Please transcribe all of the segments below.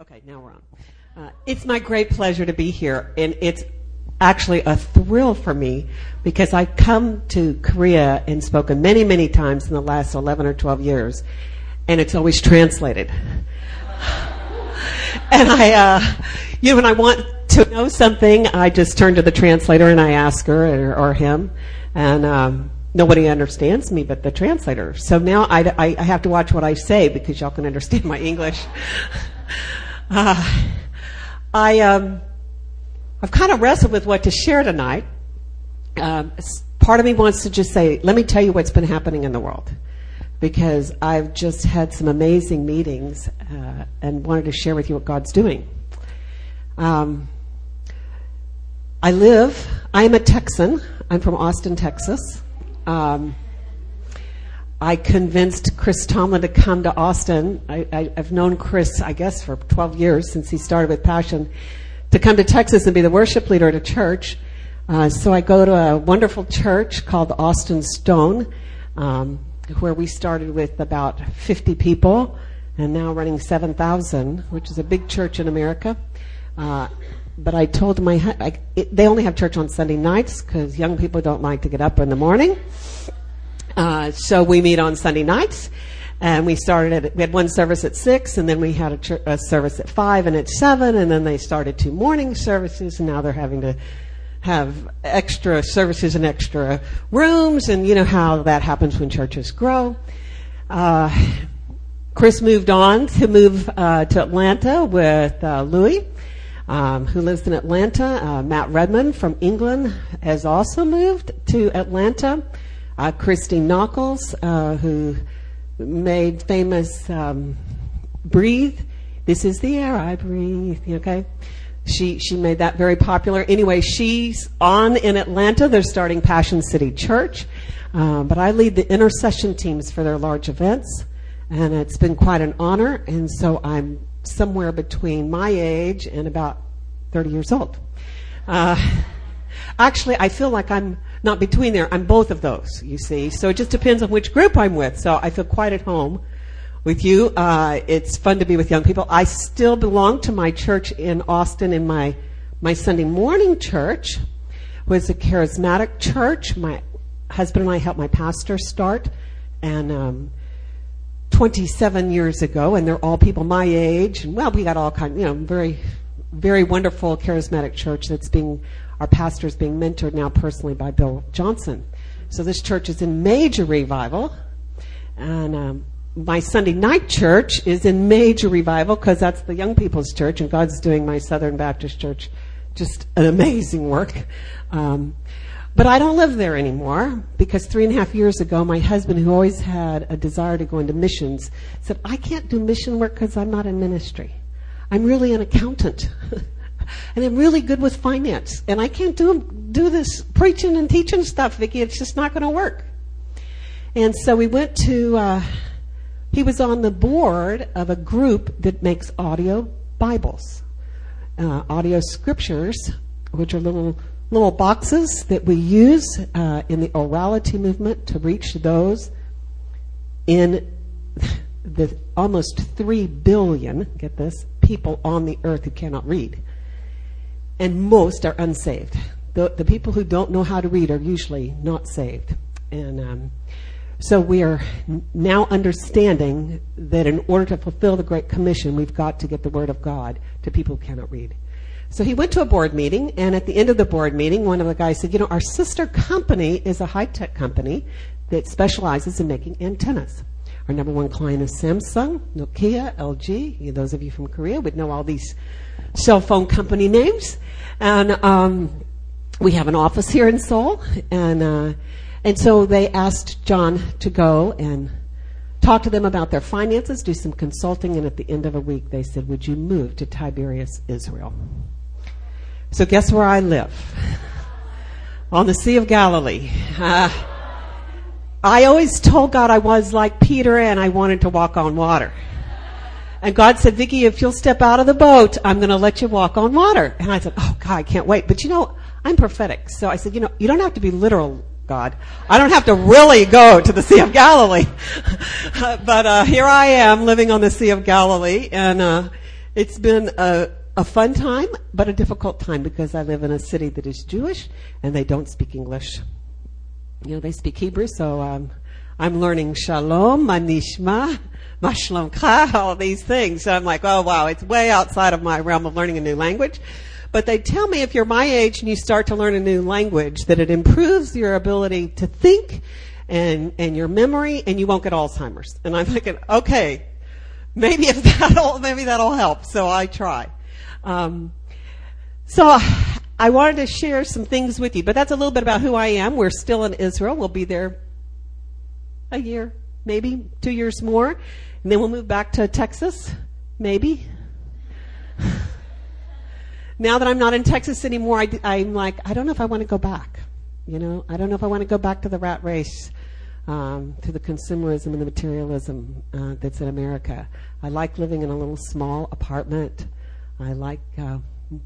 Okay, now we're on. Uh, it's my great pleasure to be here, and it's actually a thrill for me because I've come to Korea and spoken many, many times in the last 11 or 12 years, and it's always translated. and I, uh, you know, when I want to know something, I just turn to the translator and I ask her or, or him, and um, nobody understands me but the translator. So now I, I, I have to watch what I say because y'all can understand my English. Uh, I, um, I've kind of wrestled with what to share tonight. Um, part of me wants to just say, let me tell you what's been happening in the world. Because I've just had some amazing meetings uh, and wanted to share with you what God's doing. Um, I live, I am a Texan. I'm from Austin, Texas. Um, I convinced Chris Tomlin to come to Austin. I, have known Chris, I guess, for 12 years since he started with Passion, to come to Texas and be the worship leader at a church. Uh, so I go to a wonderful church called Austin Stone, um, where we started with about 50 people and now running 7,000, which is a big church in America. Uh, but I told my, I, it, they only have church on Sunday nights because young people don't like to get up in the morning. Uh, so we meet on Sunday nights, and we started at we had one service at six, and then we had a, a service at five and at seven, and then they started two morning services, and now they're having to have extra services and extra rooms, and you know how that happens when churches grow. Uh, Chris moved on to move uh, to Atlanta with uh, Louie, um, who lives in Atlanta. Uh, Matt Redman from England has also moved to Atlanta uh, Christine Nockels, uh, who made famous um, "Breathe." This is the air I breathe. Okay, she she made that very popular. Anyway, she's on in Atlanta. They're starting Passion City Church, um, but I lead the intercession teams for their large events, and it's been quite an honor. And so I'm somewhere between my age and about 30 years old. Uh, actually, I feel like I'm not between there. I'm both of those, you see. So it just depends on which group I'm with. So I feel quite at home with you. Uh, it's fun to be with young people. I still belong to my church in Austin in my, my Sunday morning church was a charismatic church. My husband and I helped my pastor start and, um, 27 years ago, and they're all people my age. And well, we got all kind, you know, very, very wonderful charismatic church that's being our pastor is being mentored now personally by Bill Johnson. So this church is in major revival. And um, my Sunday night church is in major revival because that's the young people's church, and God's doing my Southern Baptist church just an amazing work. Um, but I don't live there anymore because three and a half years ago, my husband, who always had a desire to go into missions, said, I can't do mission work because I'm not in ministry. I'm really an accountant. and I'm really good with finance. And I can't do do this preaching and teaching stuff, Vicky. It's just not going to work. And so we went to. Uh, he was on the board of a group that makes audio Bibles, uh, audio scriptures, which are little little boxes that we use uh, in the orality movement to reach those in the almost three billion. Get this people on the earth who cannot read and most are unsaved. The, the people who don't know how to read are usually not saved. And um, so we are now understanding that in order to fulfill the Great Commission, we've got to get the Word of God to people who cannot read. So he went to a board meeting, and at the end of the board meeting, one of the guys said, You know, our sister company is a high tech company that specializes in making antennas. Our number one client is Samsung, Nokia, LG. Those of you from Korea would know all these cell phone company names. And um, we have an office here in Seoul, and uh, and so they asked John to go and talk to them about their finances, do some consulting, and at the end of a week, they said, "Would you move to Tiberias, Israel?" So guess where I live? On the Sea of Galilee. Uh, I always told God I was like Peter and I wanted to walk on water. And God said, Vicky, if you'll step out of the boat, I'm going to let you walk on water. And I said, oh God, I can't wait. But you know, I'm prophetic. So I said, you know, you don't have to be literal, God. I don't have to really go to the Sea of Galilee. but, uh, here I am living on the Sea of Galilee and, uh, it's been a, a fun time, but a difficult time because I live in a city that is Jewish and they don't speak English. You know, they speak Hebrew, so um, I'm learning Shalom, Manishma, Mashlomcha, all these things. So I'm like, oh wow, it's way outside of my realm of learning a new language. But they tell me if you're my age and you start to learn a new language, that it improves your ability to think and, and your memory and you won't get Alzheimer's. And I'm thinking, okay, maybe if that'll, maybe that'll help. So I try. Um, so I wanted to share some things with you, but that's a little bit about who I am. We're still in Israel. We'll be there a year, maybe two years more, and then we'll move back to Texas, maybe. now that I'm not in Texas anymore, I, am like, I don't know if I want to go back. You know, I don't know if I want to go back to the rat race um, to the consumerism and the materialism uh, that's in America. I like living in a little small apartment. I like uh,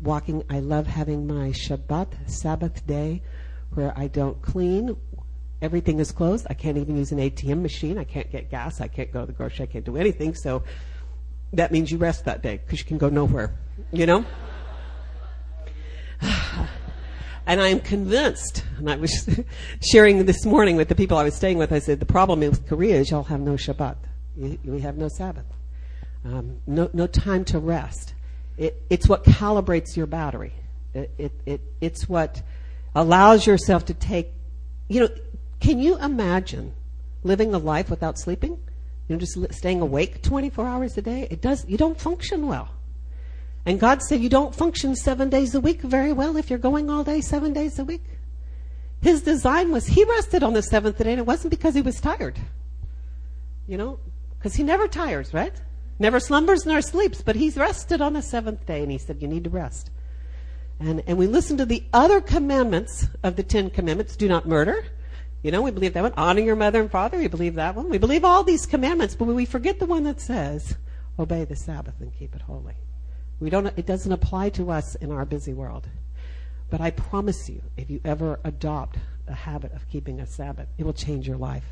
walking. I love having my Shabbat, Sabbath day, where I don't clean. Everything is closed. I can't even use an ATM machine. I can't get gas. I can't go to the grocery. I can't do anything. So that means you rest that day because you can go nowhere. You know? And I am convinced, and I was sharing this morning with the people I was staying with, I said, the problem with Korea is y'all have no Shabbat. We have no Sabbath. Um, no, no time to rest. It, it's what calibrates your battery. It, it, it, it's what allows yourself to take, you know, can you imagine living a life without sleeping? You know, just staying awake 24 hours a day? It does, you don't function well. And God said you don't function seven days a week very well if you're going all day seven days a week. His design was he rested on the seventh day and it wasn't because he was tired. You know, because he never tires, right? Never slumbers nor sleeps, but he's rested on the seventh day and he said you need to rest. And, and we listen to the other commandments of the Ten Commandments. Do not murder. You know, we believe that one. Honor your mother and father. We believe that one. We believe all these commandments, but we forget the one that says, obey the Sabbath and keep it holy. We don't, it doesn't apply to us in our busy world. But I promise you, if you ever adopt the habit of keeping a Sabbath, it will change your life.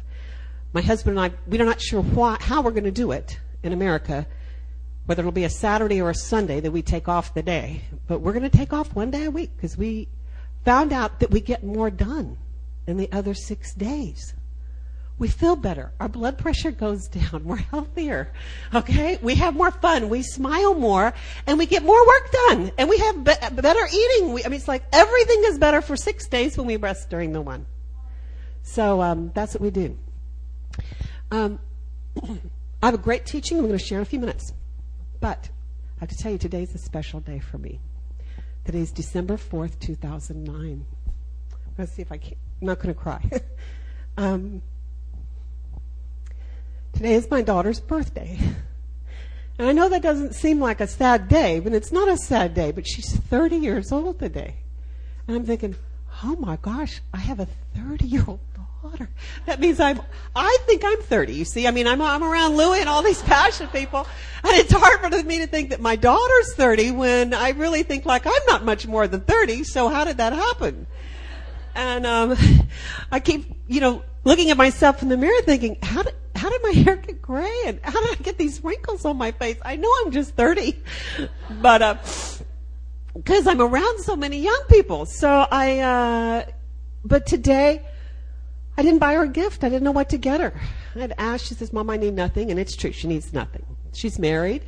My husband and I, we're not sure why, how we're going to do it in America, whether it'll be a Saturday or a Sunday that we take off the day. But we're going to take off one day a week because we found out that we get more done in the other six days we feel better. Our blood pressure goes down. We're healthier. Okay? We have more fun. We smile more and we get more work done and we have be- better eating. We, I mean, it's like everything is better for six days when we rest during the one. So, um, that's what we do. Um, I have a great teaching I'm going to share in a few minutes. But I have to tell you, today's a special day for me. Today's December 4th, 2009. Let's see if I can. I'm not going to cry. um, Today is my daughter's birthday. And I know that doesn't seem like a sad day, but it's not a sad day, but she's 30 years old today. And I'm thinking, oh my gosh, I have a 30 year old daughter. That means I'm, I think I'm 30. You see, I mean, I'm, I'm around Louie and all these passion people. And it's hard for me to think that my daughter's 30 when I really think like I'm not much more than 30. So how did that happen? And, um, I keep, you know, looking at myself in the mirror thinking, how did, how did my hair get gray and how did I get these wrinkles on my face? I know I'm just 30, but, uh, cause I'm around so many young people. So I, uh, but today I didn't buy her a gift. I didn't know what to get her. I had asked, she says, mom, I need nothing. And it's true. She needs nothing. She's married,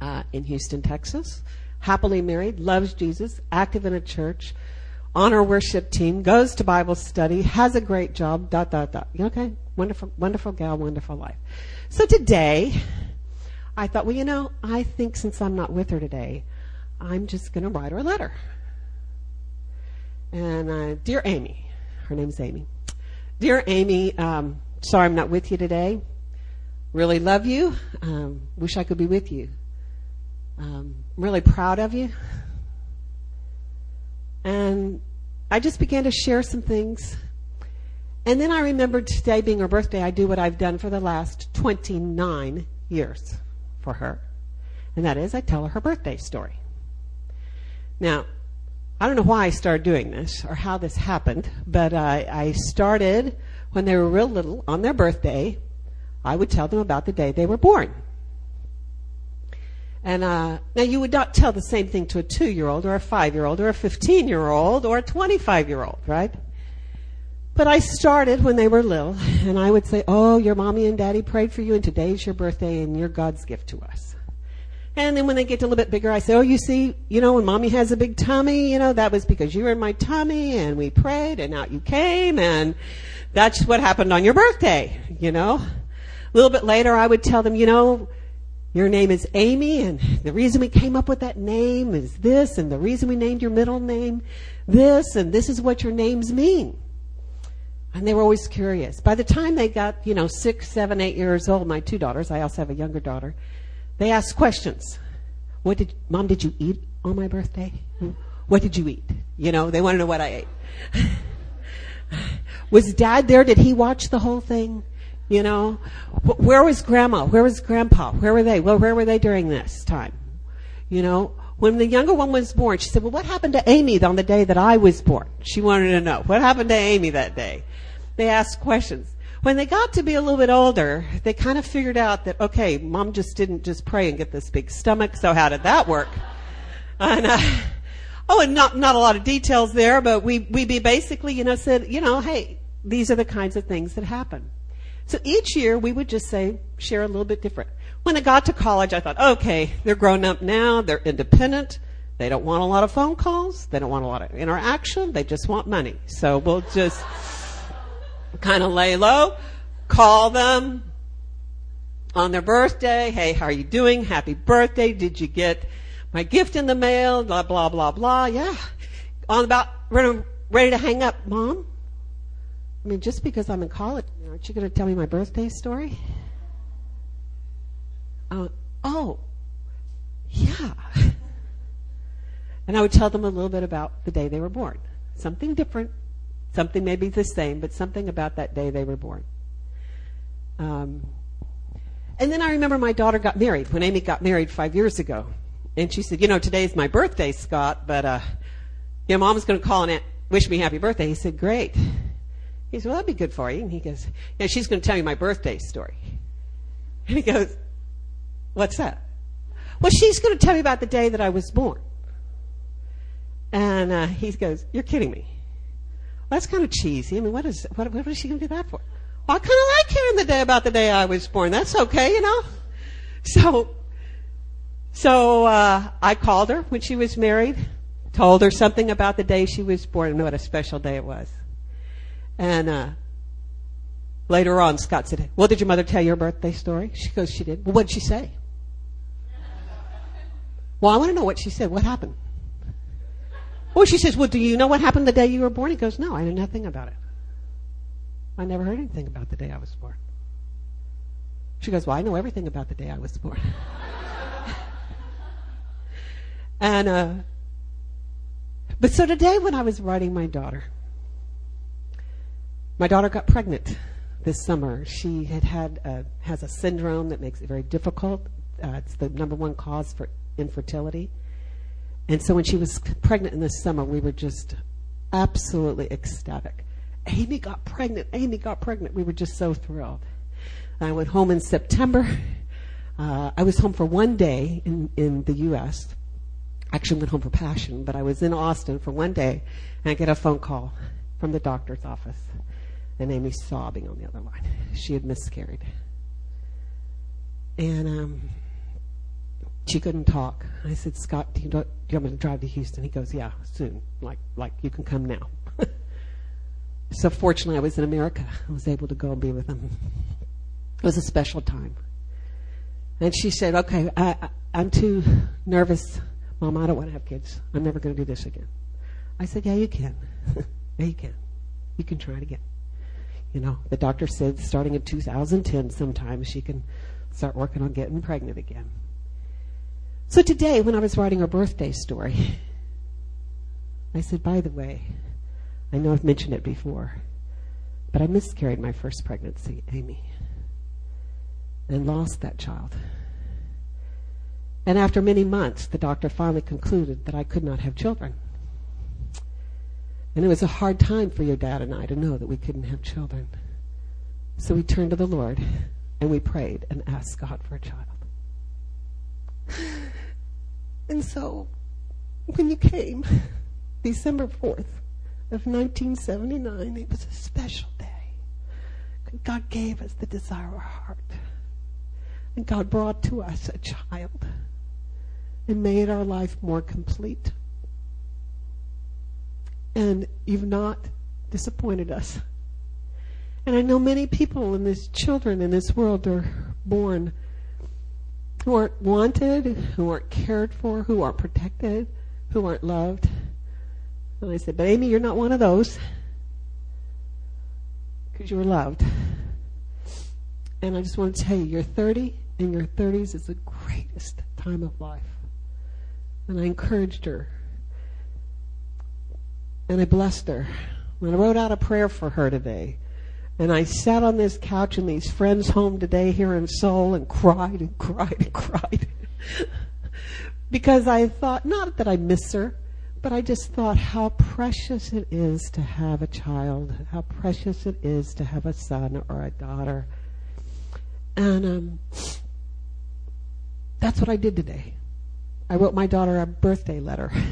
uh, in Houston, Texas, happily married, loves Jesus, active in a church on our worship team, goes to Bible study, has a great job, dot, dot, dot. Okay? Wonderful, wonderful gal, wonderful life. So today, I thought, well, you know, I think since I'm not with her today, I'm just going to write her a letter. And, uh, dear Amy, her name's Amy. Dear Amy, um, sorry I'm not with you today. Really love you. Um, wish I could be with you. Um, I'm really proud of you. And I just began to share some things. And then I remembered today being her birthday, I do what I've done for the last 29 years for her. And that is I tell her her birthday story. Now, I don't know why I started doing this or how this happened, but I, I started when they were real little on their birthday. I would tell them about the day they were born. And uh, now you would not tell the same thing to a two-year-old or a five-year-old or a 15-year-old or a 25-year-old, right? But I started when they were little, and I would say, "Oh, your mommy and daddy prayed for you, and today's your birthday, and you're God's gift to us." And then when they get a little bit bigger, I say, "Oh, you see, you know, when mommy has a big tummy, you know, that was because you were in my tummy, and we prayed, and out you came, and that's what happened on your birthday." You know. A little bit later, I would tell them, "You know." your name is Amy, and the reason we came up with that name is this, and the reason we named your middle name this, and this is what your names mean. And they were always curious. By the time they got, you know, six, seven, eight years old, my two daughters, I also have a younger daughter, they ask questions. What did, mom, did you eat on my birthday? What did you eat? You know, they want to know what I ate. Was dad there? Did he watch the whole thing? You know, where was grandma? Where was grandpa? Where were they? Well, where were they during this time? You know, when the younger one was born, she said, well, what happened to Amy on the day that I was born? She wanted to know, what happened to Amy that day? They asked questions. When they got to be a little bit older, they kind of figured out that, okay, mom just didn't just pray and get this big stomach, so how did that work? And, uh, oh, and not, not a lot of details there, but we, we be basically, you know, said, you know, hey, these are the kinds of things that happen. So each year we would just say, share a little bit different. When I got to college, I thought, okay, they're grown up now, they're independent, they don't want a lot of phone calls, they don't want a lot of interaction, they just want money. So we'll just kind of lay low, call them on their birthday, hey, how are you doing? Happy birthday, did you get my gift in the mail? Blah, blah, blah, blah, yeah. On about, ready to hang up, mom? I mean, just because I'm in college, aren't you going to tell me my birthday story? Uh, oh, yeah. And I would tell them a little bit about the day they were born. Something different, something maybe the same, but something about that day they were born. Um, and then I remember my daughter got married when Amy got married five years ago. And she said, you know, today's my birthday, Scott, but, uh, you know, mom's going to call and wish me happy birthday. He said, great. He said, well, that'd be good for you. And he goes, yeah, she's going to tell you my birthday story. And he goes, what's that? Well, she's going to tell me about the day that I was born. And uh, he goes, you're kidding me. That's kind of cheesy. I mean, what is, what, what is she going to do that for? Well, I kind of like hearing the day about the day I was born. That's okay, you know? So, so, uh, I called her when she was married, told her something about the day she was born and what a special day it was. And uh, later on, Scott said, Well, did your mother tell your birthday story? She goes, She did. Well, what did she say? well, I want to know what she said. What happened? Well, she says, Well, do you know what happened the day you were born? He goes, No, I know nothing about it. I never heard anything about the day I was born. She goes, Well, I know everything about the day I was born. and, uh, but so today when I was writing my daughter, my daughter got pregnant this summer. She had had a, has a syndrome that makes it very difficult. Uh, it's the number one cause for infertility. And so when she was pregnant in the summer, we were just absolutely ecstatic. Amy got pregnant. Amy got pregnant. We were just so thrilled. I went home in September. Uh, I was home for one day in, in the U.S. Actually, went home for Passion, but I was in Austin for one day, and I get a phone call from the doctor's office and Amy sobbing on the other line. She had miscarried. And um, she couldn't talk. I said, Scott, do you, do you want me to drive to Houston? He goes, yeah, soon. Like, like you can come now. so fortunately, I was in America. I was able to go and be with him. It was a special time. And she said, okay, I, I, I'm too nervous. Mom, I don't want to have kids. I'm never going to do this again. I said, yeah, you can. yeah, you can. You can try it again. You know, the doctor said starting in 2010 sometime she can start working on getting pregnant again. So today, when I was writing her birthday story, I said, by the way, I know I've mentioned it before, but I miscarried my first pregnancy, Amy, and lost that child. And after many months, the doctor finally concluded that I could not have children. And it was a hard time for your dad and I to know that we couldn't have children. So we turned to the Lord and we prayed and asked God for a child. And so, when you came, December 4th of 1979, it was a special day. God gave us the desire of our heart. And God brought to us a child and made our life more complete. And you've not disappointed us. And I know many people and these children in this world are born who aren't wanted, who aren't cared for, who aren't protected, who aren't loved. And I said, but Amy, you're not one of those. Because you were loved. And I just want to tell you, you're 30, and your 30s is the greatest time of life. And I encouraged her. And I blessed her. And I wrote out a prayer for her today. And I sat on this couch in these friends' home today here in Seoul and cried and cried and cried. because I thought, not that I miss her, but I just thought how precious it is to have a child, how precious it is to have a son or a daughter. And um, that's what I did today. I wrote my daughter a birthday letter.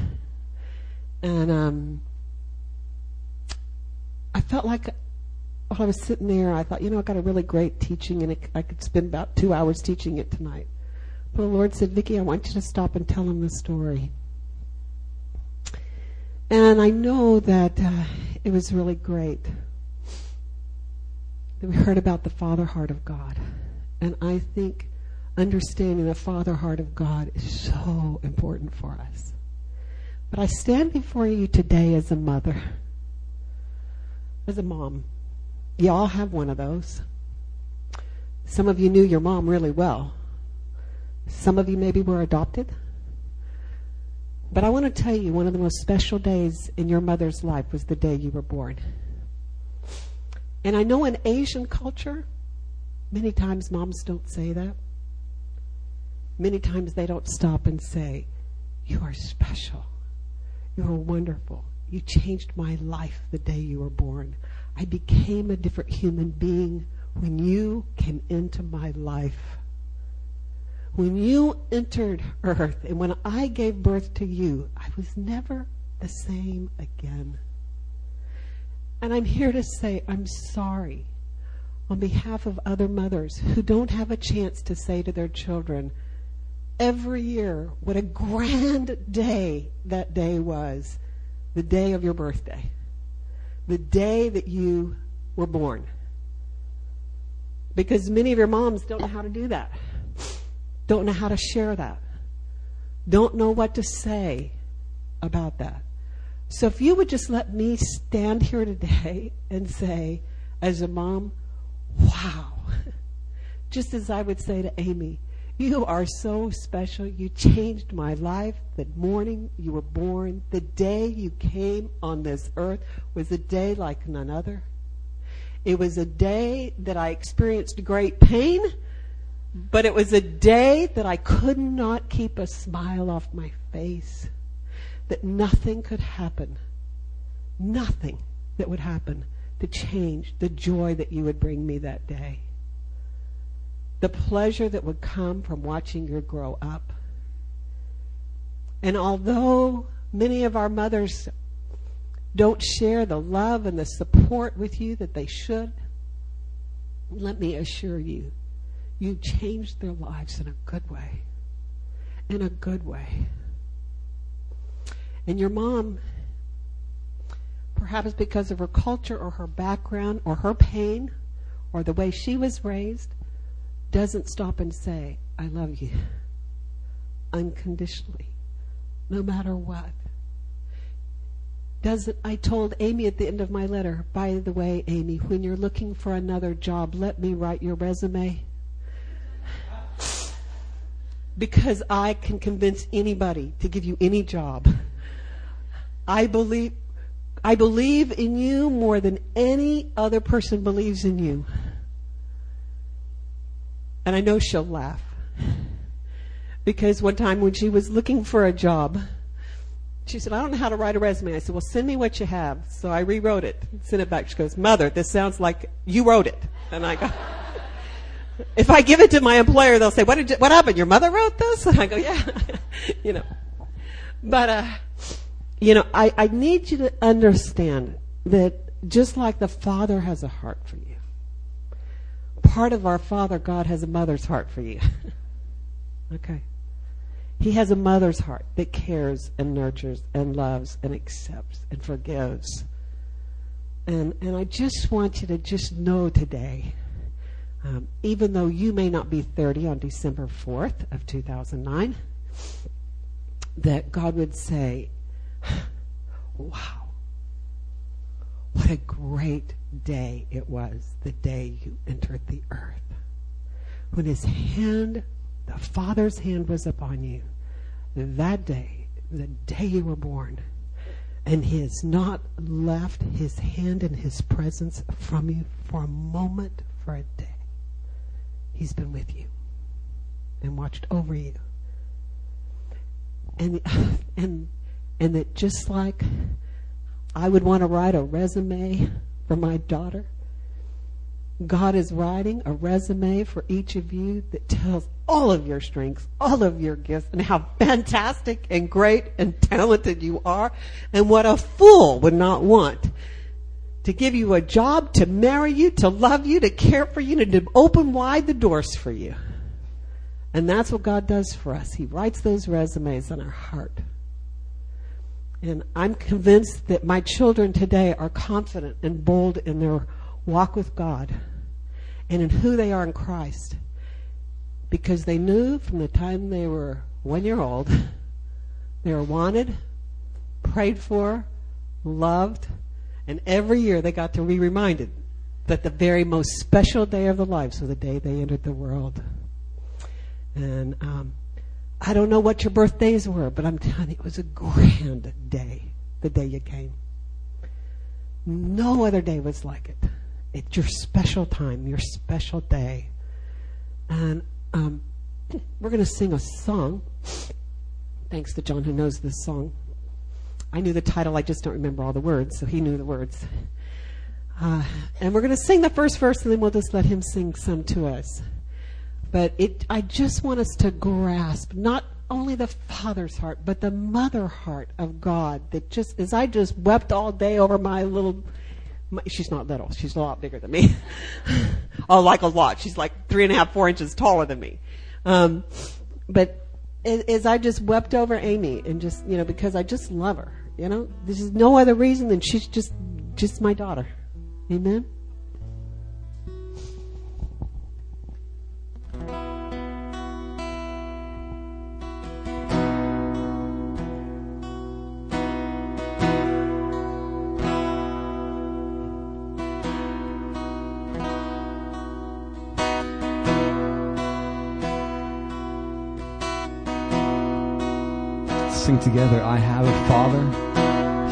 And um, I felt like while I was sitting there, I thought, you know, I got a really great teaching, and it, I could spend about two hours teaching it tonight. But the Lord said, Vicky, I want you to stop and tell him the story. And I know that uh, it was really great that we heard about the Father heart of God. And I think understanding the Father heart of God is so important for us. But I stand before you today as a mother, as a mom. You all have one of those. Some of you knew your mom really well. Some of you maybe were adopted. But I want to tell you one of the most special days in your mother's life was the day you were born. And I know in Asian culture, many times moms don't say that. Many times they don't stop and say, You are special. You are wonderful. You changed my life the day you were born. I became a different human being when you came into my life. When you entered earth and when I gave birth to you, I was never the same again. And I'm here to say I'm sorry on behalf of other mothers who don't have a chance to say to their children every year what a grand day that day was the day of your birthday the day that you were born. Because many of your moms don't know how to do that, don't know how to share that, don't know what to say about that. So if you would just let me stand here today and say, as a mom, wow. Just as I would say to Amy, you are so special. You changed my life. The morning you were born, the day you came on this earth was a day like none other. It was a day that I experienced great pain, but it was a day that I could not keep a smile off my face. That nothing could happen, nothing that would happen to change the joy that you would bring me that day the pleasure that would come from watching you grow up. And although many of our mothers don't share the love and the support with you that they should, let me assure you, you changed their lives in a good way. In a good way. And your mom, perhaps because of her culture or her background or her pain or the way she was raised, doesn't stop and say, I love you unconditionally, no matter what. Doesn't, I told Amy at the end of my letter, by the way, Amy, when you're looking for another job, let me write your resume. because I can convince anybody to give you any job. I believe, I believe in you more than any other person believes in you. And I know she'll laugh. Because one time when she was looking for a job, she said, I don't know how to write a resume. I said, Well, send me what you have. So I rewrote it, sent it back. She goes, Mother, this sounds like you wrote it. And I go, If I give it to my employer, they'll say, What, did you, what happened? Your mother wrote this? And I go, Yeah. you know. but, uh, you know, I, I need you to understand that just like the Father has a heart for you, part of our Father God has a mother's heart for you. okay. He has a mother's heart that cares and nurtures and loves and accepts and forgives. And, and I just want you to just know today, um, even though you may not be 30 on December 4th of 2009, that God would say, wow, what a great day it was, the day you entered the earth. When his hand, the Father's hand was upon you, that day, the day you were born, and he has not left his hand and his presence from you for a moment, for a day. He's been with you and watched over you. And, and, and that just like I would want to write a resume for my daughter, God is writing a resume for each of you that tells all of your strengths, all of your gifts, and how fantastic and great and talented you are, and what a fool would not want to give you a job, to marry you, to love you, to care for you, to open wide the doors for you. And that's what God does for us. He writes those resumes in our heart. And I'm convinced that my children today are confident and bold in their walk with God and in who they are in Christ because they knew from the time they were one year old they were wanted, prayed for, loved, and every year they got to be reminded that the very most special day of their lives was the day they entered the world. And um, I don't know what your birthdays were, but I'm telling you, it was a grand day, the day you came. No other day was like it. It's your special time, your special day. And um, we're going to sing a song. Thanks to John, who knows this song. I knew the title, I just don't remember all the words, so he knew the words. Uh, and we're going to sing the first verse, and then we'll just let him sing some to us. But it, I just want us to grasp not only the father's heart, but the mother heart of God. That just as I just wept all day over my little she's not little. She's a lot bigger than me. oh, like a lot. She's like three and a half, four inches taller than me. Um, but as I just wept over Amy and just, you know, because I just love her, you know, this is no other reason than she's just, just my daughter. Amen. Together, I have a Father,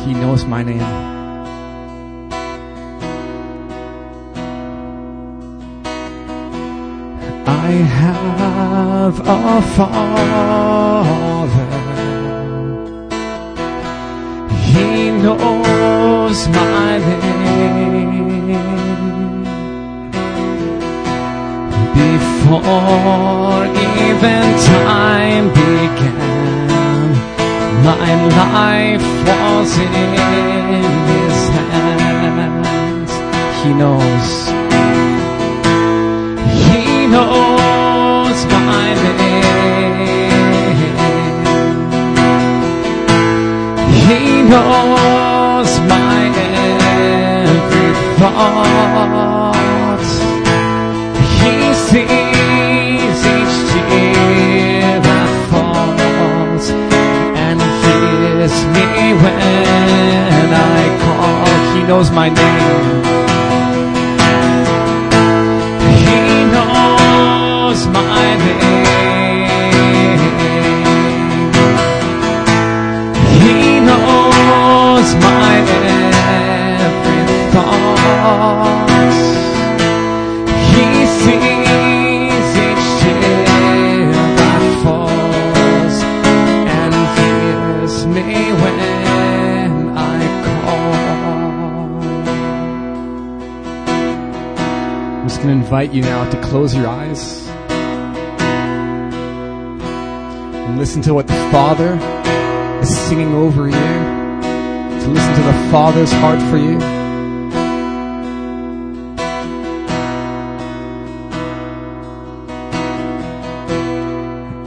He knows my name. I have a Father, was in His hands. He knows. He knows my name. He knows my every thought. When I call. He knows my name. Invite you now to close your eyes and listen to what the Father is singing over you, to listen to the Father's heart for you.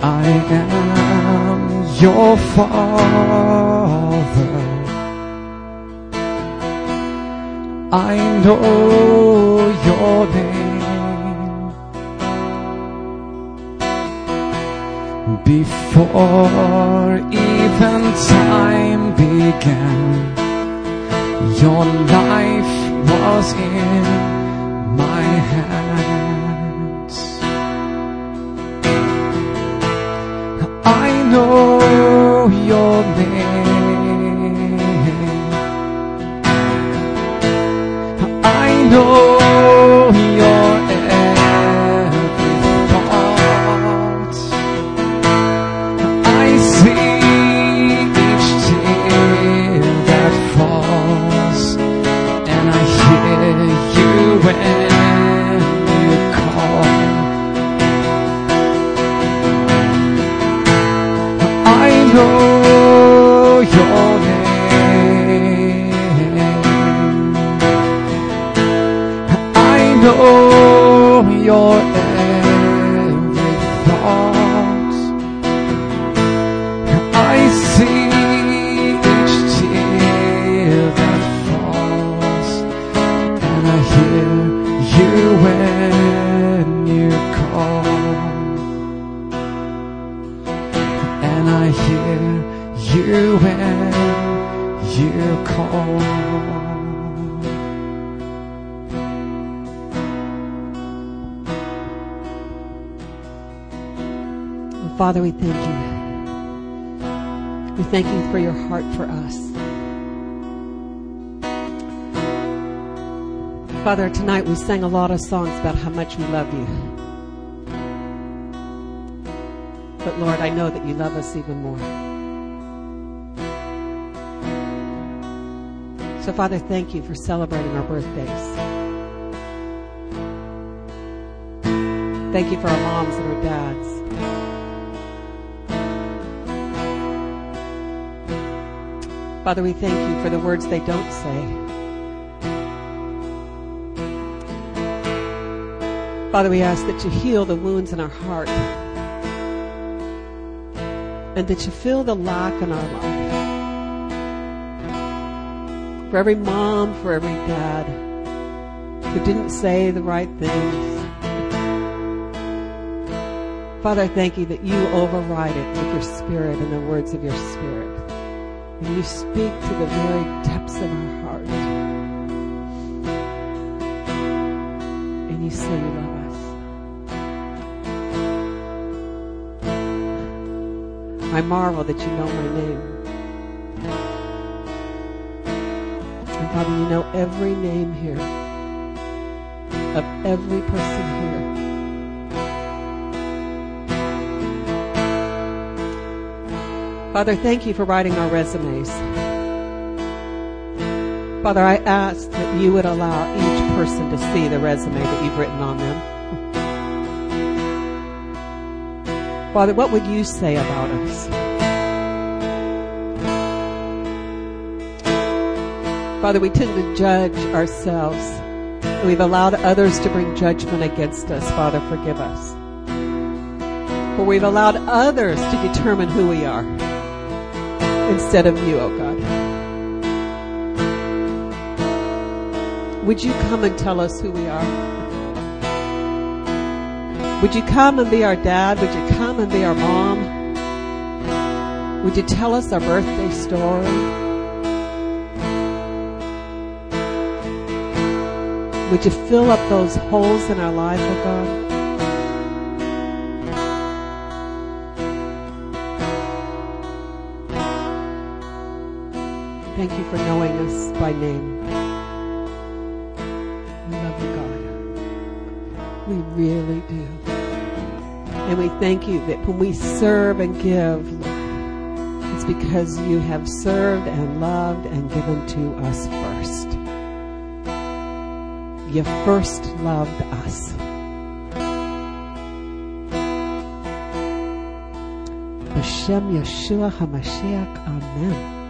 I am your Father. I know your name before even time began. Your life was in my hands. I know your name. Know your every Father, we thank you. We thank you for your heart for us. Father, tonight we sang a lot of songs about how much we love you. But Lord, I know that you love us even more. So, Father, thank you for celebrating our birthdays. Thank you for our moms and our dads. Father, we thank you for the words they don't say. Father, we ask that you heal the wounds in our heart and that you fill the lack in our life. For every mom, for every dad who didn't say the right things. Father, I thank you that you override it with your spirit and the words of your spirit. And you speak to the very depths of our heart. And you say you love us. I marvel that you know my name. And Father, you know every name here, of every person here. Father, thank you for writing our resumes. Father, I ask that you would allow each person to see the resume that you've written on them. Father, what would you say about us? Father, we tend to judge ourselves. We've allowed others to bring judgment against us. Father, forgive us. For we've allowed others to determine who we are instead of you, oh God. Would you come and tell us who we are? Would you come and be our dad? Would you come and be our mom? Would you tell us our birthday story? Would you fill up those holes in our life, oh God? Thank you for knowing us by name. We love you, God. We really do. And we thank you that when we serve and give, it's because you have served and loved and given to us first. You first loved us. Hashem Yeshua HaMashiach. Amen.